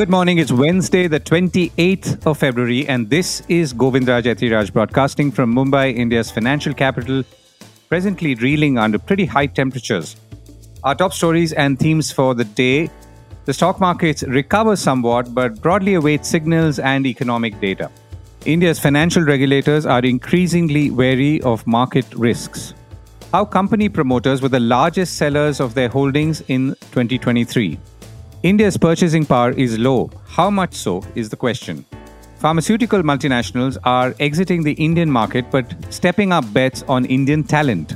Good morning. It's Wednesday, the 28th of February, and this is Govindraj Ethiraj broadcasting from Mumbai, India's financial capital, presently reeling under pretty high temperatures. Our top stories and themes for the day the stock markets recover somewhat, but broadly await signals and economic data. India's financial regulators are increasingly wary of market risks. How company promoters were the largest sellers of their holdings in 2023. India's purchasing power is low. How much so is the question. Pharmaceutical multinationals are exiting the Indian market but stepping up bets on Indian talent.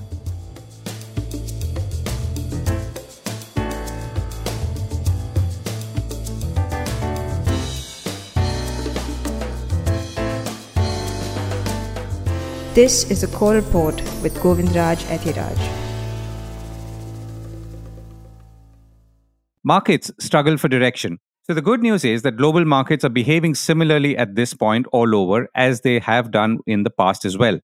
This is a Core report with Govindraj Ethiraj. Markets struggle for direction. So the good news is that global markets are behaving similarly at this point all over as they have done in the past as well.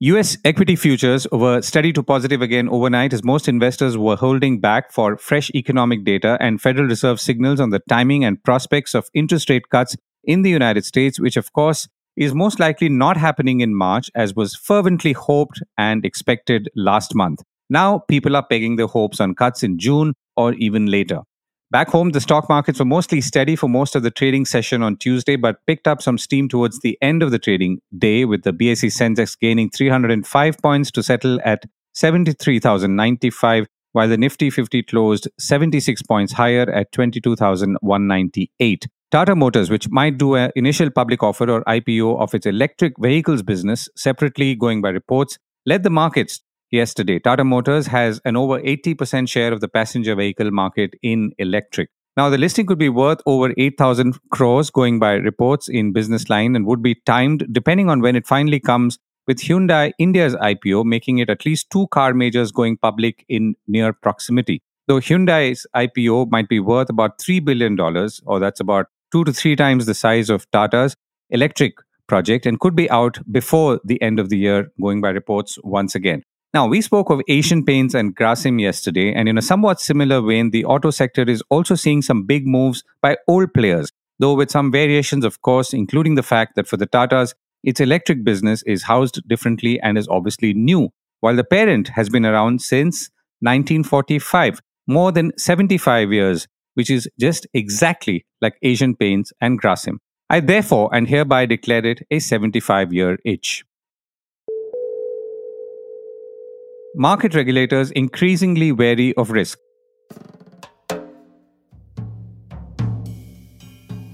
US equity futures were steady to positive again overnight as most investors were holding back for fresh economic data and Federal Reserve signals on the timing and prospects of interest rate cuts in the United States, which of course is most likely not happening in March as was fervently hoped and expected last month. Now people are pegging their hopes on cuts in June or even later. Back home, the stock markets were mostly steady for most of the trading session on Tuesday, but picked up some steam towards the end of the trading day, with the BSE Sensex gaining 305 points to settle at 73,095, while the Nifty 50 closed 76 points higher at 22,198. Tata Motors, which might do an initial public offer or IPO of its electric vehicles business, separately going by reports, led the markets yesterday. Tata Motors has an over 80% share of the passenger vehicle market in electric. Now, the listing could be worth over 8,000 crores going by reports in Business Line and would be timed depending on when it finally comes with Hyundai India's IPO, making it at least two car majors going public in near proximity. Though Hyundai's IPO might be worth about $3 billion, or that's about two to three times the size of Tata's electric project, and could be out before the end of the year, going by reports once again. Now, we spoke of Asian Paints and Grasim yesterday, and in a somewhat similar vein, the auto sector is also seeing some big moves by old players, though with some variations, of course, including the fact that for the Tatas, its electric business is housed differently and is obviously new, while the parent has been around since 1945, more than 75 years, which is just exactly like Asian Paints and Grasim. I therefore and hereby declare it a 75 year itch. Market regulators increasingly wary of risk.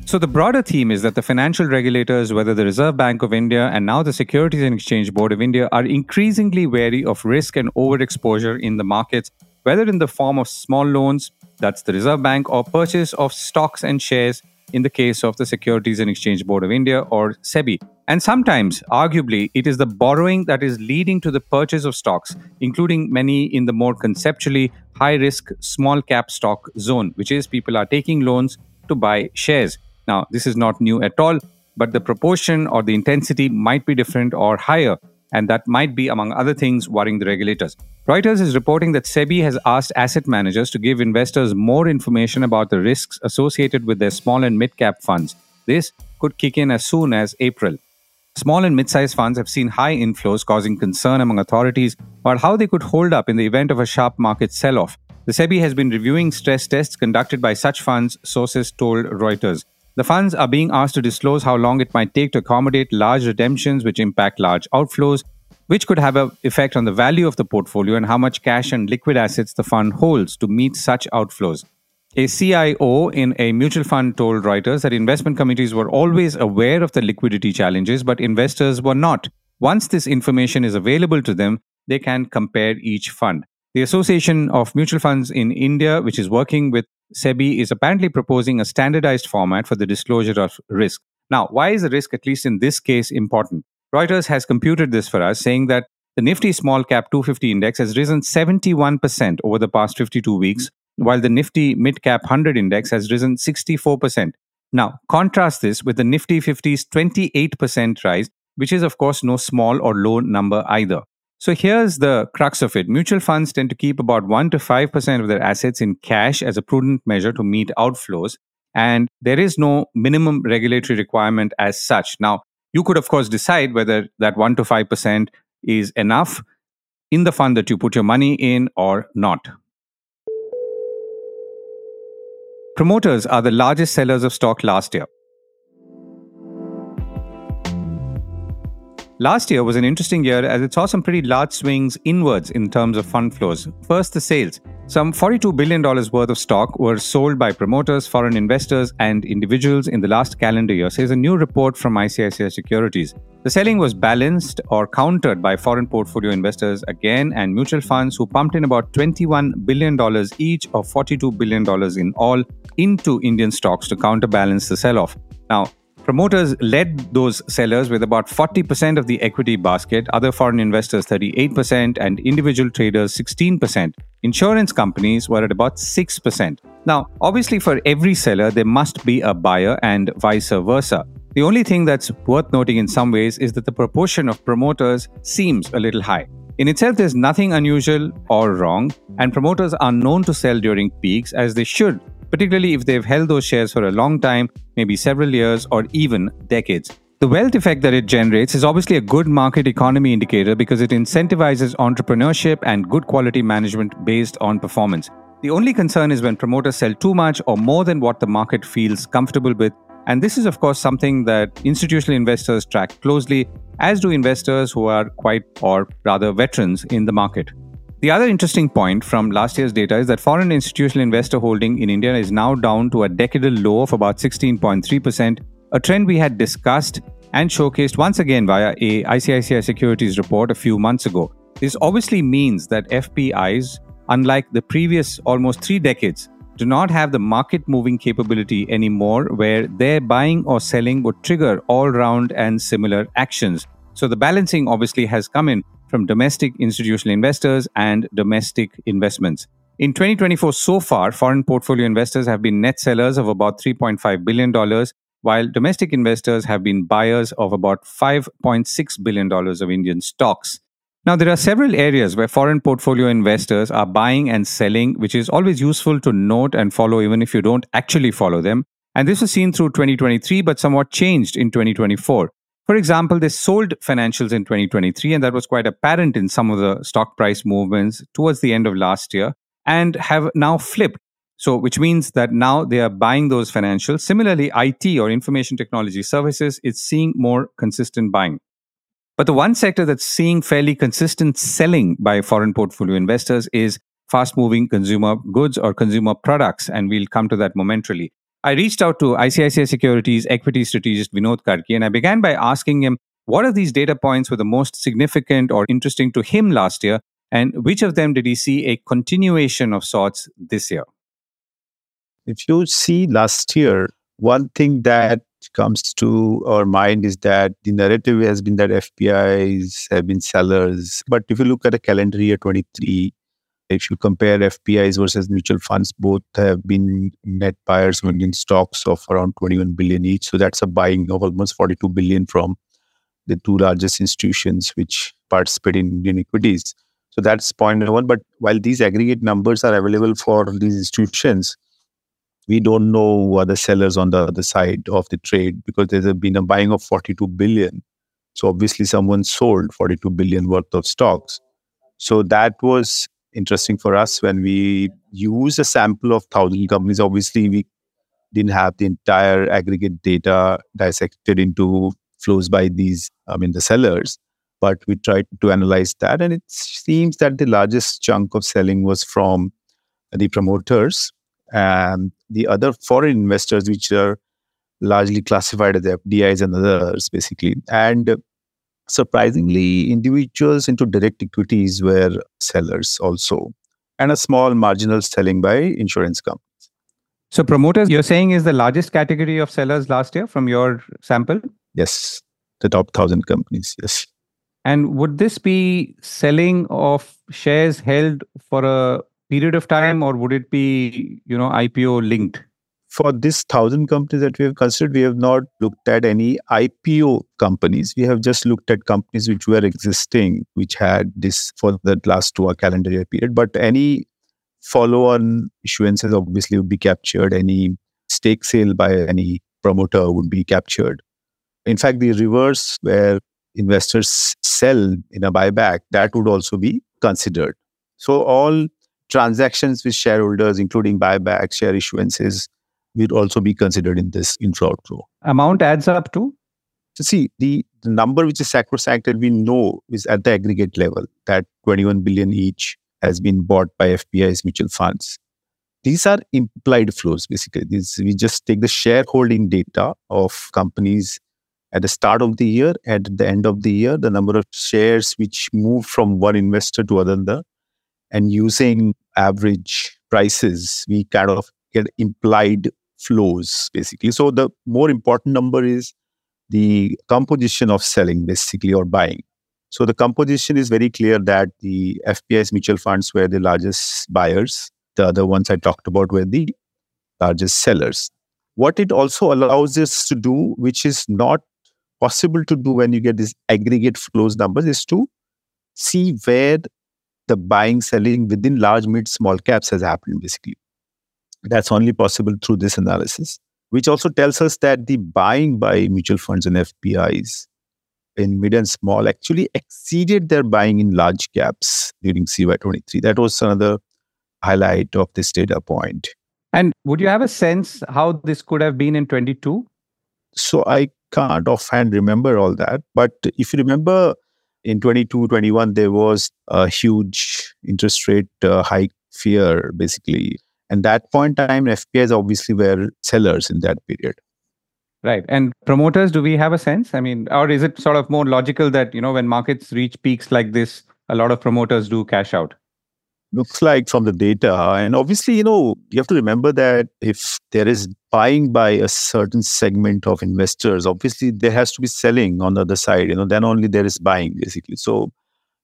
So, the broader theme is that the financial regulators, whether the Reserve Bank of India and now the Securities and Exchange Board of India, are increasingly wary of risk and overexposure in the markets, whether in the form of small loans, that's the Reserve Bank, or purchase of stocks and shares in the case of the Securities and Exchange Board of India or SEBI. And sometimes, arguably, it is the borrowing that is leading to the purchase of stocks, including many in the more conceptually high risk small cap stock zone, which is people are taking loans to buy shares. Now, this is not new at all, but the proportion or the intensity might be different or higher, and that might be, among other things, worrying the regulators. Reuters is reporting that SEBI has asked asset managers to give investors more information about the risks associated with their small and mid cap funds. This could kick in as soon as April. Small and mid sized funds have seen high inflows, causing concern among authorities about how they could hold up in the event of a sharp market sell off. The SEBI has been reviewing stress tests conducted by such funds, sources told Reuters. The funds are being asked to disclose how long it might take to accommodate large redemptions, which impact large outflows, which could have an effect on the value of the portfolio and how much cash and liquid assets the fund holds to meet such outflows. A CIO in a mutual fund told Reuters that investment committees were always aware of the liquidity challenges, but investors were not. Once this information is available to them, they can compare each fund. The Association of Mutual Funds in India, which is working with SEBI, is apparently proposing a standardized format for the disclosure of risk. Now, why is the risk, at least in this case, important? Reuters has computed this for us, saying that the Nifty Small Cap 250 index has risen 71% over the past 52 weeks, while the Nifty Mid Cap 100 index has risen 64%. Now, contrast this with the Nifty 50's 28% rise, which is, of course, no small or low number either. So here's the crux of it. Mutual funds tend to keep about 1 to 5% of their assets in cash as a prudent measure to meet outflows. and there is no minimum regulatory requirement as such. Now, you could, of course, decide whether that 1 to 5% is enough in the fund that you put your money in or not. Promoters are the largest sellers of stock last year. Last year was an interesting year as it saw some pretty large swings inwards in terms of fund flows. First, the sales. Some $42 billion worth of stock were sold by promoters, foreign investors, and individuals in the last calendar year, says a new report from ICICI Securities. The selling was balanced or countered by foreign portfolio investors again and mutual funds who pumped in about $21 billion each or $42 billion in all into Indian stocks to counterbalance the sell off. Now, Promoters led those sellers with about 40% of the equity basket, other foreign investors 38%, and individual traders 16%. Insurance companies were at about 6%. Now, obviously, for every seller, there must be a buyer and vice versa. The only thing that's worth noting in some ways is that the proportion of promoters seems a little high. In itself, there's nothing unusual or wrong, and promoters are known to sell during peaks as they should particularly if they've held those shares for a long time, maybe several years or even decades. The wealth effect that it generates is obviously a good market economy indicator because it incentivizes entrepreneurship and good quality management based on performance. The only concern is when promoters sell too much or more than what the market feels comfortable with. And this is, of course, something that institutional investors track closely, as do investors who are quite, or rather, veterans in the market. The other interesting point from last year's data is that foreign institutional investor holding in India is now down to a decadal low of about 16.3%, a trend we had discussed and showcased once again via a ICICI Securities report a few months ago. This obviously means that FPIs, unlike the previous almost three decades, do not have the market moving capability anymore where their buying or selling would trigger all round and similar actions. So the balancing obviously has come in from domestic institutional investors and domestic investments. In 2024 so far, foreign portfolio investors have been net sellers of about $3.5 billion, while domestic investors have been buyers of about $5.6 billion of Indian stocks. Now, there are several areas where foreign portfolio investors are buying and selling, which is always useful to note and follow, even if you don't actually follow them. And this was seen through 2023, but somewhat changed in 2024. For example, they sold financials in 2023, and that was quite apparent in some of the stock price movements towards the end of last year, and have now flipped. So, which means that now they are buying those financials. Similarly, IT or information technology services is seeing more consistent buying. But the one sector that's seeing fairly consistent selling by foreign portfolio investors is fast moving consumer goods or consumer products. And we'll come to that momentarily. I reached out to ICICI Securities equity strategist Vinod Karki and I began by asking him what of these data points were the most significant or interesting to him last year, and which of them did he see a continuation of sorts this year? If you see last year, one thing that comes to our mind is that the narrative has been that FPIs have been sellers. But if you look at a calendar year 23, if you compare FPIs versus mutual funds, both have been net buyers Indian stocks of around 21 billion each. So that's a buying of almost 42 billion from the two largest institutions which participate in Indian equities. So that's point number one. But while these aggregate numbers are available for these institutions, we don't know who are the sellers on the other side of the trade because there's been a buying of 42 billion. So obviously someone sold 42 billion worth of stocks. So that was interesting for us when we used a sample of 1000 companies obviously we didn't have the entire aggregate data dissected into flows by these i mean the sellers but we tried to analyze that and it seems that the largest chunk of selling was from the promoters and the other foreign investors which are largely classified as fdis and others basically and Surprisingly, individuals into direct equities were sellers also, and a small marginal selling by insurance companies. So, promoters, you're saying is the largest category of sellers last year from your sample? Yes, the top 1,000 companies, yes. And would this be selling of shares held for a period of time or would it be, you know, IPO linked? for this thousand companies that we have considered, we have not looked at any IPO companies. We have just looked at companies which were existing, which had this for the last two calendar year period. But any follow-on issuances obviously would be captured. Any stake sale by any promoter would be captured. In fact, the reverse, where investors sell in a buyback, that would also be considered. So, all transactions with shareholders, including buyback, share issuances, will also be considered in this inflow outflow. Amount adds up to? So, see, the, the number which is sacrosanct that we know is at the aggregate level, that 21 billion each has been bought by FPI's mutual funds. These are implied flows, basically. These, we just take the shareholding data of companies at the start of the year, at the end of the year, the number of shares which move from one investor to another, and using average prices, we kind of get implied flows, basically. So the more important number is the composition of selling, basically, or buying. So the composition is very clear that the FPI's mutual funds were the largest buyers. The other ones I talked about were the largest sellers. What it also allows us to do, which is not possible to do when you get these aggregate flows numbers, is to see where the buying, selling within large, mid, small caps has happened, basically. That's only possible through this analysis, which also tells us that the buying by mutual funds and FPIs in mid and small actually exceeded their buying in large caps during CY23. That was another highlight of this data point. And would you have a sense how this could have been in 22? So I can't offhand remember all that. But if you remember in 22, 21, there was a huge interest rate uh, hike fear, basically. And that point in time, FPIs obviously were sellers in that period. Right. And promoters, do we have a sense? I mean, or is it sort of more logical that, you know, when markets reach peaks like this, a lot of promoters do cash out? Looks like from the data. And obviously, you know, you have to remember that if there is buying by a certain segment of investors, obviously there has to be selling on the other side, you know, then only there is buying basically. So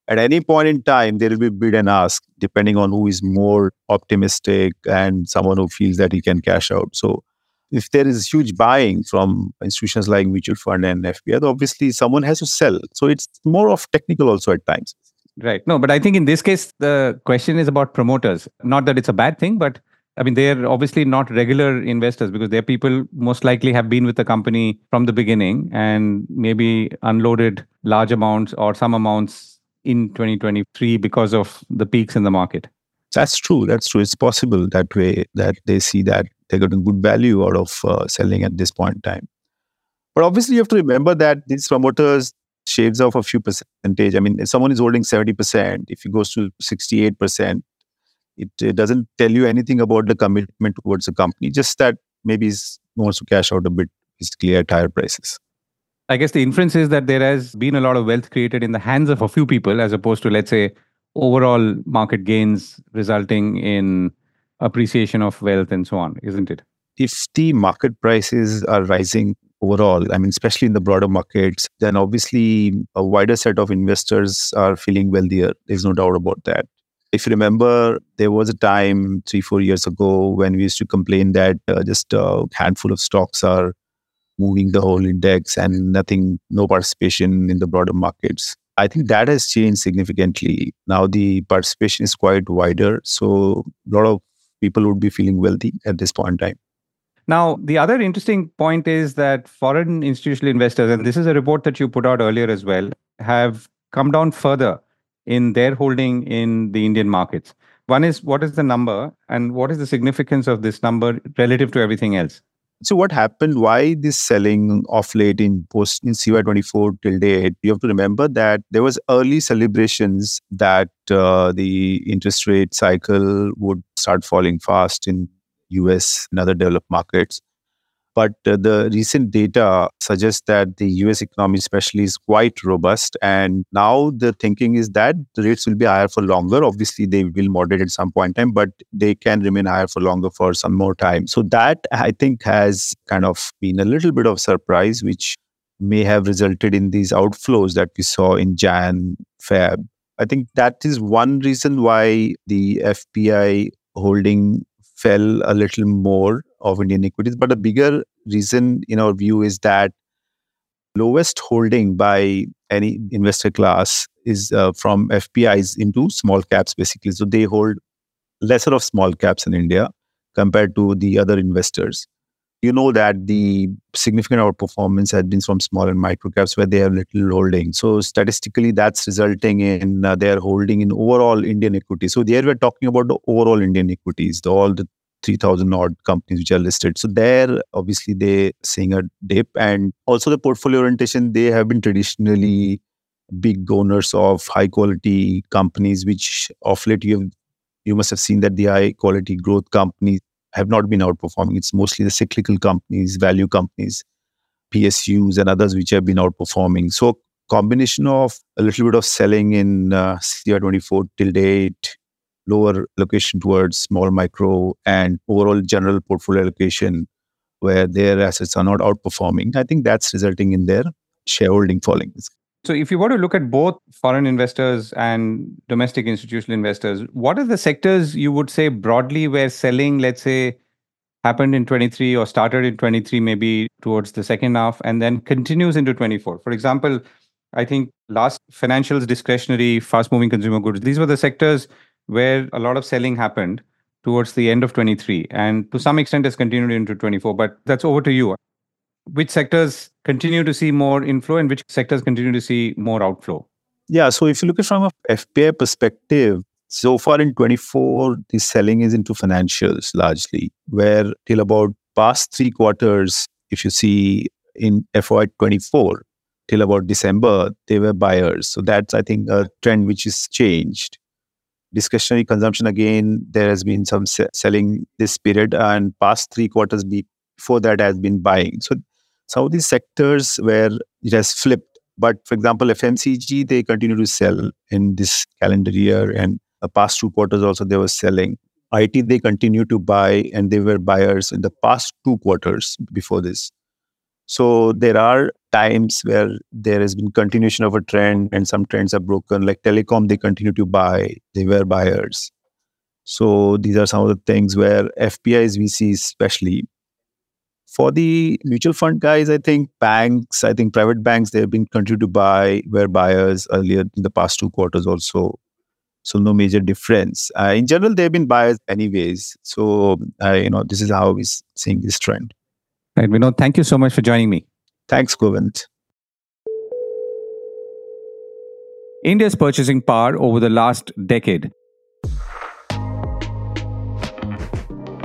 at any point in time, there will be bid and ask depending on who is more optimistic and someone who feels that he can cash out. So if there is huge buying from institutions like mutual fund and FPI, obviously someone has to sell. So it's more of technical also at times. Right. No, but I think in this case, the question is about promoters. Not that it's a bad thing, but I mean, they're obviously not regular investors because they're people most likely have been with the company from the beginning and maybe unloaded large amounts or some amounts in 2023 because of the peaks in the market. That's true. That's true. It's possible that way that they see that they're getting good value out of uh, selling at this point in time. But obviously, you have to remember that these promoters shaves off a few percentage. I mean, if someone is holding 70%, if it goes to 68%, it, it doesn't tell you anything about the commitment towards the company, just that maybe he wants to cash out a bit, basically at higher prices. I guess the inference is that there has been a lot of wealth created in the hands of a few people, as opposed to, let's say, overall market gains resulting in appreciation of wealth and so on, isn't it? If the market prices are rising overall, I mean, especially in the broader markets, then obviously a wider set of investors are feeling wealthier. There's no doubt about that. If you remember, there was a time three, four years ago when we used to complain that uh, just a handful of stocks are moving the whole index and nothing, no participation in the broader markets. I think that has changed significantly. Now the participation is quite wider. So a lot of people would be feeling wealthy at this point in time. Now, the other interesting point is that foreign institutional investors, and this is a report that you put out earlier as well, have come down further in their holding in the Indian markets. One is what is the number and what is the significance of this number relative to everything else? So what happened? Why this selling off late in post in CY24 till date? You have to remember that there was early celebrations that uh, the interest rate cycle would start falling fast in US and other developed markets. But uh, the recent data suggests that the US economy, especially, is quite robust. And now the thinking is that the rates will be higher for longer. Obviously, they will moderate at some point in time, but they can remain higher for longer for some more time. So that I think has kind of been a little bit of surprise, which may have resulted in these outflows that we saw in Jan, Feb. I think that is one reason why the FPI holding fell a little more of Indian equities. But a bigger reason, in our view, is that lowest holding by any investor class is uh, from FPIs into small caps, basically. So they hold lesser of small caps in India compared to the other investors. You know that the significant outperformance has been from small and micro caps where they have little holding. So statistically, that's resulting in uh, their holding in overall Indian equity. So there we're talking about the overall Indian equities, the, all the 3000 odd companies which are listed. So there, obviously, they seeing a dip, and also the portfolio orientation. They have been traditionally big owners of high quality companies, which of late you have, you must have seen that the high quality growth companies have not been outperforming. It's mostly the cyclical companies, value companies, PSUs, and others which have been outperforming. So, combination of a little bit of selling in uh, CY24 till date, lower allocation towards small micro, and overall general portfolio allocation where their assets are not outperforming. I think that's resulting in their shareholding falling. So, if you were to look at both foreign investors and domestic institutional investors, what are the sectors you would say broadly where selling, let's say, happened in 23 or started in 23, maybe towards the second half, and then continues into 24? For example, I think last financials, discretionary, fast moving consumer goods, these were the sectors where a lot of selling happened towards the end of 23 and to some extent has continued into 24 but that's over to you which sectors continue to see more inflow and which sectors continue to see more outflow? Yeah, so if you look at from a FPI perspective, so far in 24, the selling is into financials largely, where till about past three quarters, if you see in FY24, till about December, they were buyers. So that's, I think, a trend which is changed. Discretionary consumption, again, there has been some se- selling this period, and past three quarters before that has been buying. So some of these sectors where it has flipped. But for example, FMCG, they continue to sell in this calendar year and the past two quarters also they were selling. IT, they continue to buy and they were buyers in the past two quarters before this. So there are times where there has been continuation of a trend and some trends are broken. Like telecom, they continue to buy, they were buyers. So these are some of the things where FPIs, VCs especially, for the mutual fund guys, I think banks, I think private banks, they've been continued to buy, were buyers earlier in the past two quarters also. So no major difference. Uh, in general, they've been buyers anyways. So, uh, you know, this is how we're seeing this trend. Right, Vinod, thank you so much for joining me. Thanks, Govind. India's purchasing power over the last decade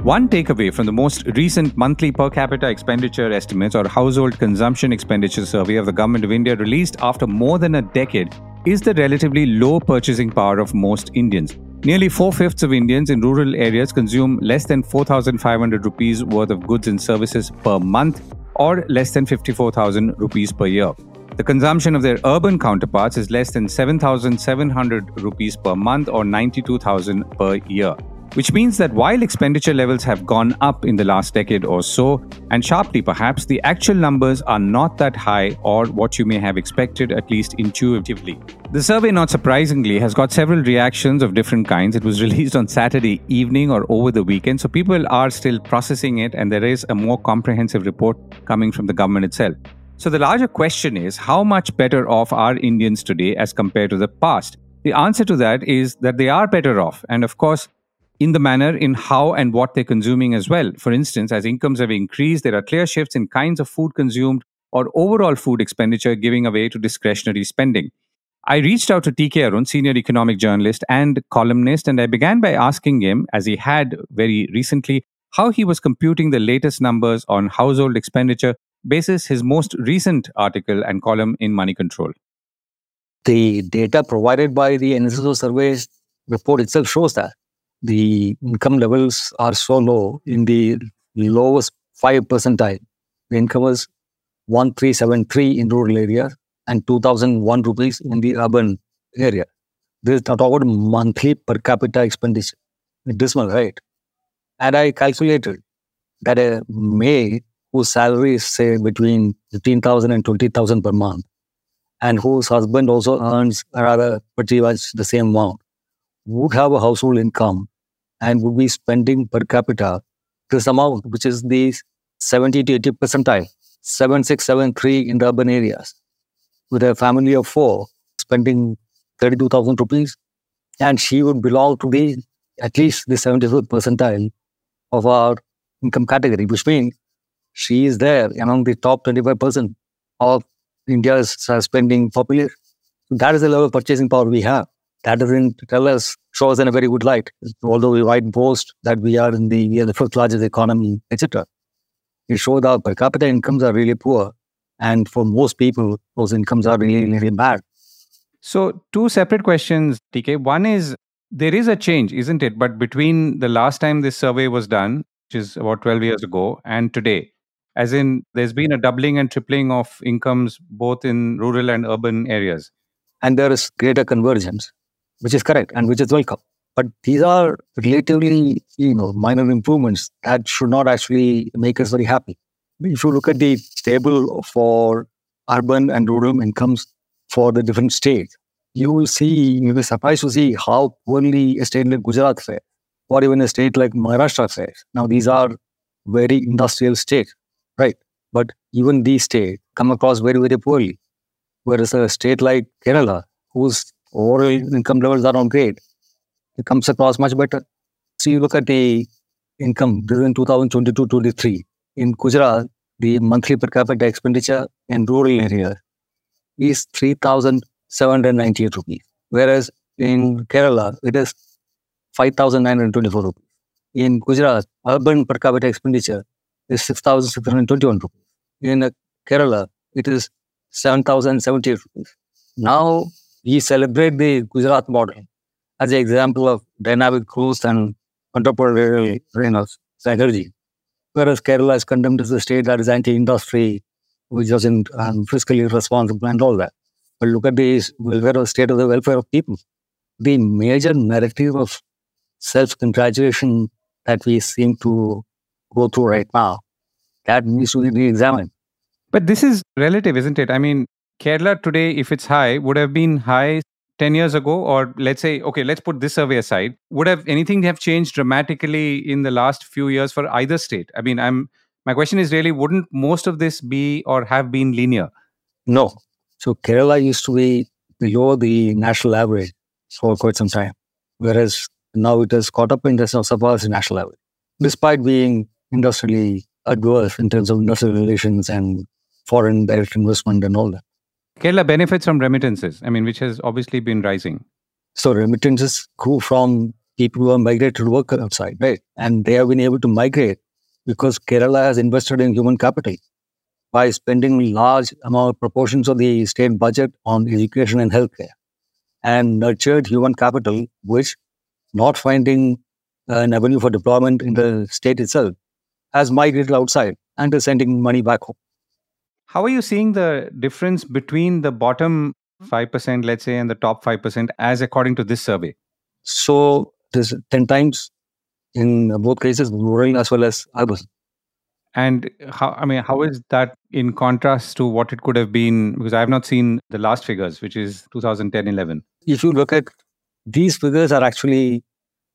One takeaway from the most recent monthly per capita expenditure estimates or household consumption expenditure survey of the Government of India released after more than a decade is the relatively low purchasing power of most Indians. Nearly four fifths of Indians in rural areas consume less than 4,500 rupees worth of goods and services per month or less than 54,000 rupees per year. The consumption of their urban counterparts is less than 7,700 rupees per month or 92,000 per year which means that while expenditure levels have gone up in the last decade or so, and sharply perhaps, the actual numbers are not that high or what you may have expected, at least intuitively. The survey, not surprisingly, has got several reactions of different kinds. It was released on Saturday evening or over the weekend, so people are still processing it, and there is a more comprehensive report coming from the government itself. So, the larger question is how much better off are Indians today as compared to the past? The answer to that is that they are better off. And of course, in the manner in how and what they're consuming as well. For instance, as incomes have increased, there are clear shifts in kinds of food consumed or overall food expenditure giving away to discretionary spending. I reached out to TK Arun, senior economic journalist and columnist, and I began by asking him, as he had very recently, how he was computing the latest numbers on household expenditure basis his most recent article and column in Money Control. The data provided by the NSSO survey report itself shows that the income levels are so low in the lowest 5 percentile. The income was 1373 in rural area and 2001 rupees in the urban area. This is not about monthly per capita expenditure. Dismal, right? And I calculated that a maid whose salary is say between 15,000 and 20,000 per month and whose husband also earns rather pretty much the same amount would have a household income and would be spending per capita this amount, which is the 70 to 80 percentile, 7673 in the urban areas, with a family of four spending 32,000 rupees. And she would belong to the at least the 75th percentile of our income category, which means she is there among the top 25% of India's spending population. That is the level of purchasing power we have. That doesn't tell us, show us in a very good light. Although we write boast that we are in the we are the fifth largest economy, etc. It shows that per capita incomes are really poor. And for most people, those incomes are really, really bad. So, two separate questions, TK. One is there is a change, isn't it? But between the last time this survey was done, which is about 12 years ago, and today, as in there's been a doubling and tripling of incomes both in rural and urban areas. And there is greater convergence, which is correct and which is welcome. But these are relatively, you know, minor improvements that should not actually make us very happy. If you look at the table for urban and rural incomes for the different states, you will see, you'll be surprised to see how poorly a state like Gujarat fares, or even a state like Maharashtra fares. Now, these are very industrial states right? But even these states come across very, very poorly. Whereas a state like Kerala, whose overall income levels are not great, it comes across much better. So you look at the income during 2022-23 in Gujarat, the monthly per capita expenditure in rural area is 3,798 rupees, whereas in Kerala it is 5,924 rupees. In Gujarat, urban per capita expenditure is 6,621 rupees. In Kerala, it is 7,078 rupees. Now, we celebrate the Gujarat model as an example of dynamic growth and entrepreneurial you know. Whereas Kerala is condemned as a state that is anti-industry, which doesn't um, fiscally responsible and all that. But look at the welfare of state of the welfare of people. The major narrative of self-congratulation that we seem to go through right now. That needs to be re-examined. But this is relative, isn't it? I mean, Kerala today, if it's high, would have been high 10 years ago, or let's say, okay, let's put this survey aside. Would have anything have changed dramatically in the last few years for either state? I mean, I'm my question is really, wouldn't most of this be or have been linear? No. So Kerala used to be below the national average for quite some time, whereas now it has caught up in the surpassed the national average, despite being industrially adverse in terms of industrial relations and foreign direct investment and all that. Kerala benefits from remittances, I mean, which has obviously been rising. So remittances grew from people who are migrated to work outside, right? And they have been able to migrate because Kerala has invested in human capital by spending large amount proportions of the state budget on education and healthcare and nurtured human capital, which not finding uh, an avenue for deployment in the state itself has migrated outside and is sending money back home. How are you seeing the difference between the bottom hmm. 5%, let's say, and the top 5% as according to this survey? So there's 10 times in both cases, rural as well as urban. And how, I mean, how is that in contrast to what it could have been? Because I have not seen the last figures, which is 2010 11. If you look at these figures, are actually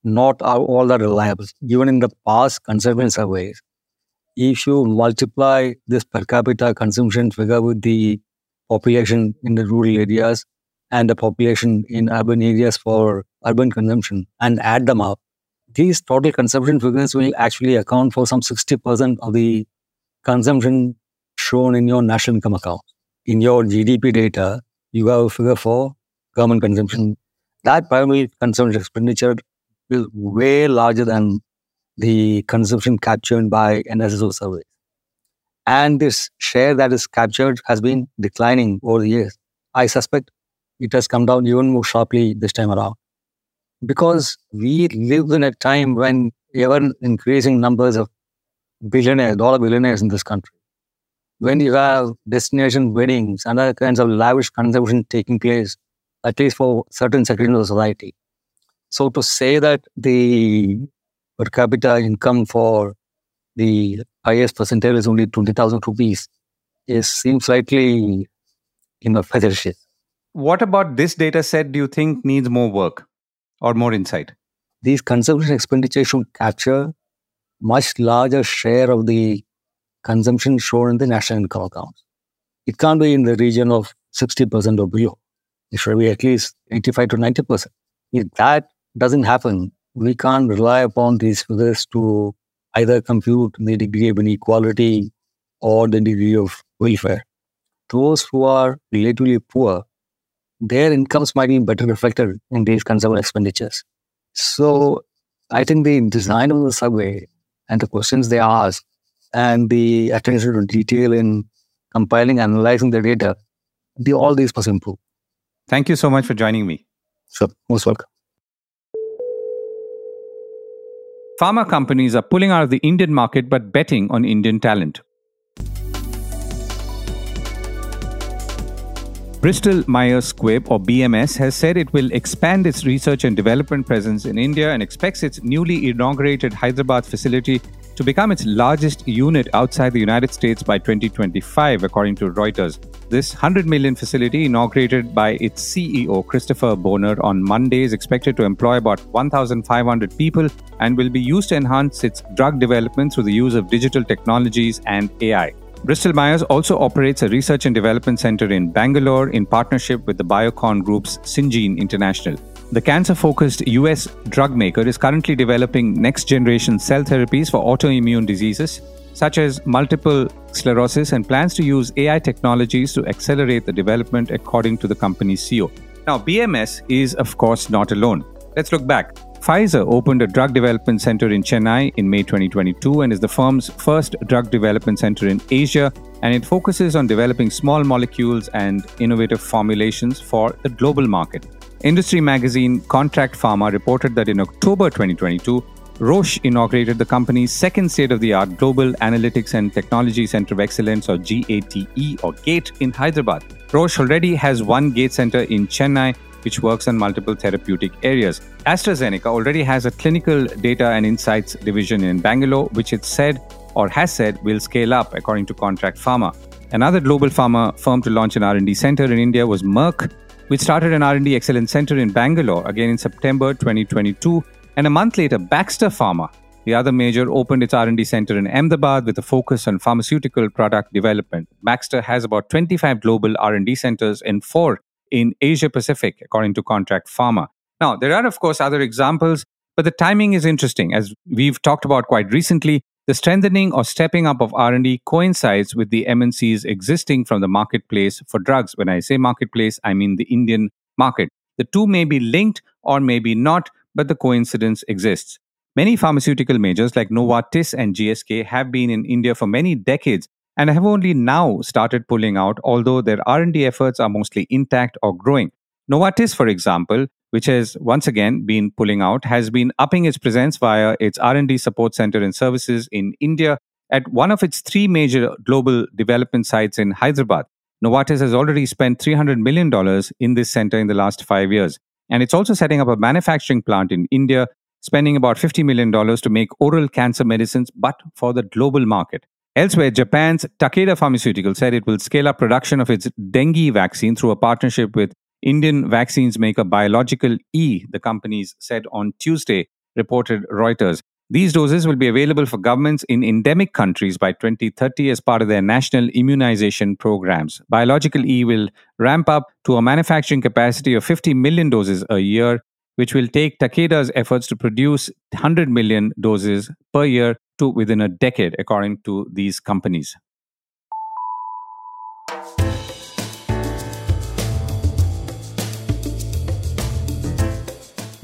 not all that reliable. Even in the past consumption surveys, if you multiply this per capita consumption figure with the population in the rural areas and the population in urban areas for urban consumption and add them up, these total consumption figures will actually account for some 60% of the consumption shown in your national income account. In your GDP data, you have a figure for government consumption. That primary consumption expenditure is way larger than the consumption captured by NSSO surveys. And this share that is captured has been declining over the years. I suspect it has come down even more sharply this time around. Because we live in a time when ever increasing numbers of billionaires, dollar billionaires in this country. When you have destination weddings and other kinds of lavish consumption taking place, at least for certain sections of society. So to say that the per capita income for the highest percentile is only 20,000 rupees It seems slightly you know facetious. What about this data set do you think needs more work or more insight? These consumption expenditure should capture much larger share of the consumption shown in the national income accounts. It can't be in the region of 60% or below. It should be at least 85 to 90%. If that doesn't happen, we can't rely upon these figures to either compute the degree of inequality or the degree of welfare. Those who are relatively poor, their incomes might be better reflected in these consumer expenditures. So I think the design of the survey and the questions they ask and the attention to detail in compiling, analyzing the data, the, all these must improve. Thank you so much for joining me. So, most welcome. Pharma companies are pulling out of the Indian market but betting on Indian talent. Bristol Myers Squibb, or BMS, has said it will expand its research and development presence in India and expects its newly inaugurated Hyderabad facility to become its largest unit outside the United States by 2025, according to Reuters. This 100 million facility, inaugurated by its CEO Christopher Boerner on Monday, is expected to employ about 1,500 people and will be used to enhance its drug development through the use of digital technologies and AI. Bristol Myers also operates a research and development center in Bangalore in partnership with the Biocon Group's Syngene International. The cancer focused US drug maker is currently developing next generation cell therapies for autoimmune diseases such as multiple sclerosis and plans to use AI technologies to accelerate the development, according to the company's CEO. Now, BMS is, of course, not alone. Let's look back. Pfizer opened a drug development center in Chennai in May 2022 and is the firm's first drug development center in Asia. And it focuses on developing small molecules and innovative formulations for the global market. Industry magazine Contract Pharma reported that in October 2022, Roche inaugurated the company's second state of the art Global Analytics and Technology Center of Excellence, or GATE, or GATE, in Hyderabad. Roche already has one GATE center in Chennai which works on multiple therapeutic areas. AstraZeneca already has a clinical data and insights division in Bangalore, which it said or has said will scale up according to Contract Pharma. Another global pharma firm to launch an R&D center in India was Merck, which started an R&D excellence center in Bangalore again in September 2022, and a month later Baxter Pharma, the other major, opened its R&D center in Ahmedabad with a focus on pharmaceutical product development. Baxter has about 25 global R&D centers and 4 in Asia Pacific, according to Contract Pharma. Now, there are, of course, other examples, but the timing is interesting. As we've talked about quite recently, the strengthening or stepping up of R&D coincides with the MNCs existing from the marketplace for drugs. When I say marketplace, I mean the Indian market. The two may be linked or maybe not, but the coincidence exists. Many pharmaceutical majors like Novartis and GSK have been in India for many decades and have only now started pulling out, although their R&D efforts are mostly intact or growing. Novartis, for example, which has once again been pulling out, has been upping its presence via its R&D support center and services in India at one of its three major global development sites in Hyderabad. Novartis has already spent $300 million in this center in the last five years. And it's also setting up a manufacturing plant in India, spending about $50 million to make oral cancer medicines, but for the global market. Elsewhere, Japan's Takeda Pharmaceutical said it will scale up production of its dengue vaccine through a partnership with Indian vaccines maker Biological E, the companies said on Tuesday, reported Reuters. These doses will be available for governments in endemic countries by 2030 as part of their national immunization programs. Biological E will ramp up to a manufacturing capacity of 50 million doses a year, which will take Takeda's efforts to produce 100 million doses per year to within a decade, according to these companies.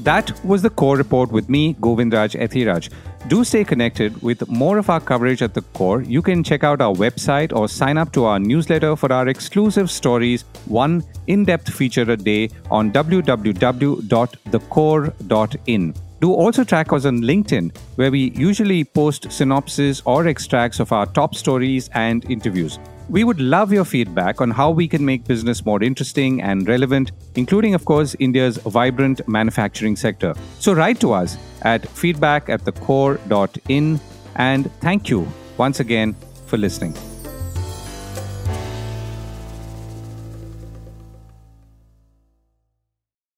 That was the core report with me, Govindraj Ethiraj. Do stay connected with more of our coverage at the core. You can check out our website or sign up to our newsletter for our exclusive stories, one in depth feature a day on www.thecore.in. Do also track us on LinkedIn, where we usually post synopses or extracts of our top stories and interviews. We would love your feedback on how we can make business more interesting and relevant, including, of course, India's vibrant manufacturing sector. So write to us at feedback at thecore.in and thank you once again for listening.